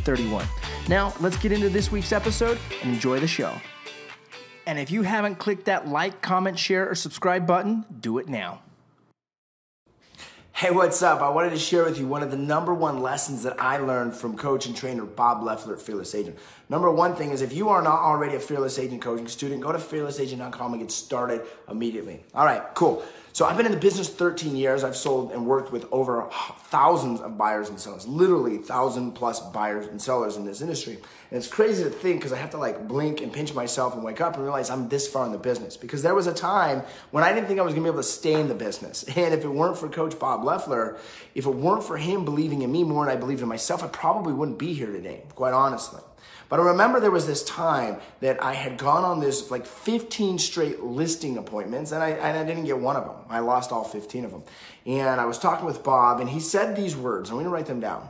31. Now, let's get into this week's episode and enjoy the show. And if you haven't clicked that like, comment, share, or subscribe button, do it now. Hey, what's up? I wanted to share with you one of the number one lessons that I learned from coach and trainer Bob Leffler at Fearless Agent. Number one thing is if you are not already a Fearless Agent coaching student, go to fearlessagent.com and get started immediately. All right, cool. So I've been in the business 13 years. I've sold and worked with over thousands of buyers and sellers, literally thousand plus buyers and sellers in this industry. And it's crazy to think because I have to like blink and pinch myself and wake up and realize I'm this far in the business. Because there was a time when I didn't think I was gonna be able to stay in the business. And if it weren't for Coach Bob Leffler, if it weren't for him believing in me more than I believed in myself, I probably wouldn't be here today, quite honestly. But I remember there was this time that I had gone on this like 15 straight listing appointments and I, and I didn't get one of them. I lost all 15 of them. And I was talking with Bob and he said these words. I'm going to write them down.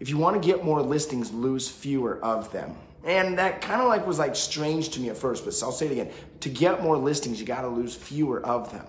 If you want to get more listings, lose fewer of them. And that kind of like was like strange to me at first, but I'll say it again. To get more listings, you got to lose fewer of them.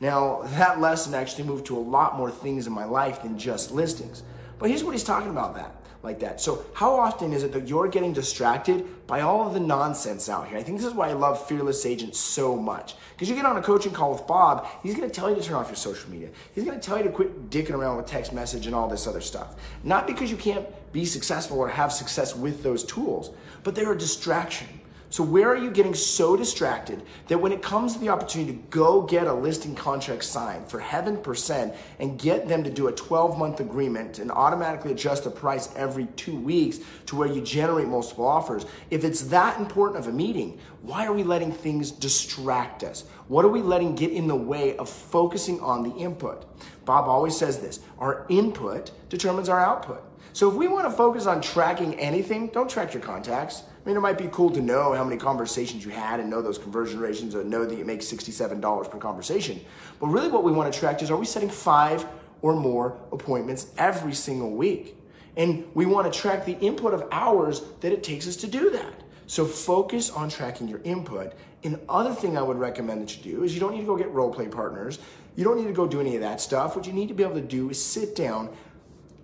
Now, that lesson actually moved to a lot more things in my life than just listings. But here's what he's talking about that like that. So how often is it that you're getting distracted by all of the nonsense out here? I think this is why I love Fearless Agents so much. Because you get on a coaching call with Bob, he's going to tell you to turn off your social media. He's going to tell you to quit dicking around with text message and all this other stuff. Not because you can't be successful or have success with those tools, but they're a distraction. So, where are you getting so distracted that when it comes to the opportunity to go get a listing contract signed for heaven percent and get them to do a 12 month agreement and automatically adjust the price every two weeks to where you generate multiple offers, if it's that important of a meeting, why are we letting things distract us? What are we letting get in the way of focusing on the input? Bob always says this our input determines our output. So, if we want to focus on tracking anything, don't track your contacts I mean, it might be cool to know how many conversations you had and know those conversion rates or know that you make $67 per conversation. But really, what we want to track is are we setting five or more appointments every single week? And we want to track the input of hours that it takes us to do that. So focus on tracking your input. And other thing I would recommend that you do is you don't need to go get role play partners. You don't need to go do any of that stuff. What you need to be able to do is sit down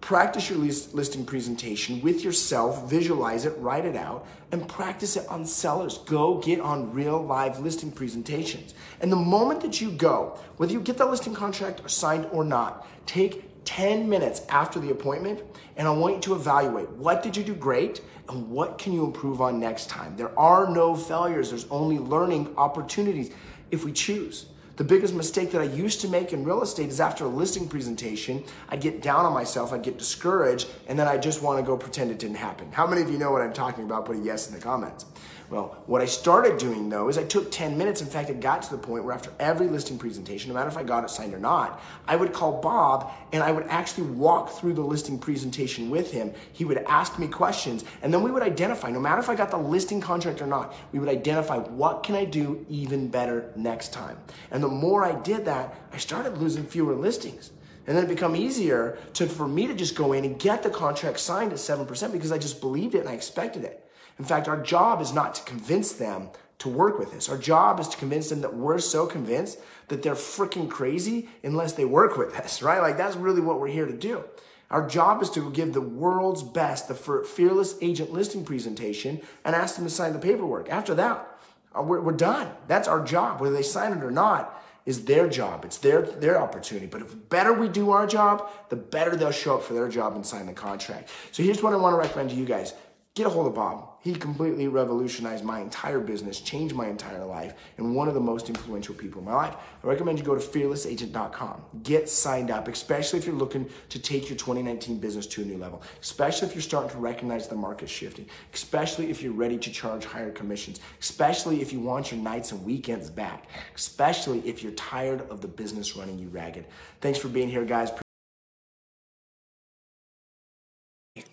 Practice your listing presentation with yourself, visualize it, write it out, and practice it on sellers. Go get on real live listing presentations. And the moment that you go, whether you get the listing contract or signed or not, take 10 minutes after the appointment and I want you to evaluate what did you do great and what can you improve on next time. There are no failures, there's only learning opportunities if we choose. The biggest mistake that I used to make in real estate is after a listing presentation, I'd get down on myself, I'd get discouraged, and then I just want to go pretend it didn't happen. How many of you know what I'm talking about? Put a yes in the comments. Well, what I started doing though is I took 10 minutes. In fact, it got to the point where after every listing presentation, no matter if I got it signed or not, I would call Bob and I would actually walk through the listing presentation with him. He would ask me questions and then we would identify, no matter if I got the listing contract or not, we would identify what can I do even better next time. And the more I did that, I started losing fewer listings. And then it become easier to, for me to just go in and get the contract signed at 7% because I just believed it and I expected it. In fact, our job is not to convince them to work with us. Our job is to convince them that we're so convinced that they're freaking crazy unless they work with us, right? Like that's really what we're here to do. Our job is to give the world's best the fearless agent listing presentation and ask them to sign the paperwork. After that, Uh, we're, we're done. That's our job. Whether they sign it or not is their job. It's their their opportunity. But if better we do our job, the better they'll show up for their job and sign the contract. So here's what I want to recommend to you guys. Get a hold of Bob. He completely revolutionized my entire business, changed my entire life, and one of the most influential people in my life. I recommend you go to fearlessagent.com. Get signed up, especially if you're looking to take your 2019 business to a new level, especially if you're starting to recognize the market shifting, especially if you're ready to charge higher commissions, especially if you want your nights and weekends back, especially if you're tired of the business running you ragged. Thanks for being here, guys.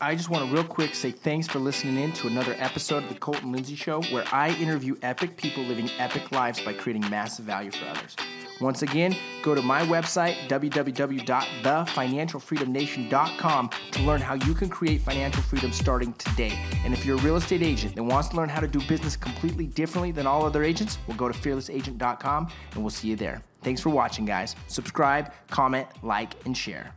I just want to real quick say thanks for listening in to another episode of the Colton Lindsay Show, where I interview epic people living epic lives by creating massive value for others. Once again, go to my website, www.thefinancialfreedomnation.com, to learn how you can create financial freedom starting today. And if you're a real estate agent that wants to learn how to do business completely differently than all other agents, we'll go to fearlessagent.com and we'll see you there. Thanks for watching, guys. Subscribe, comment, like, and share.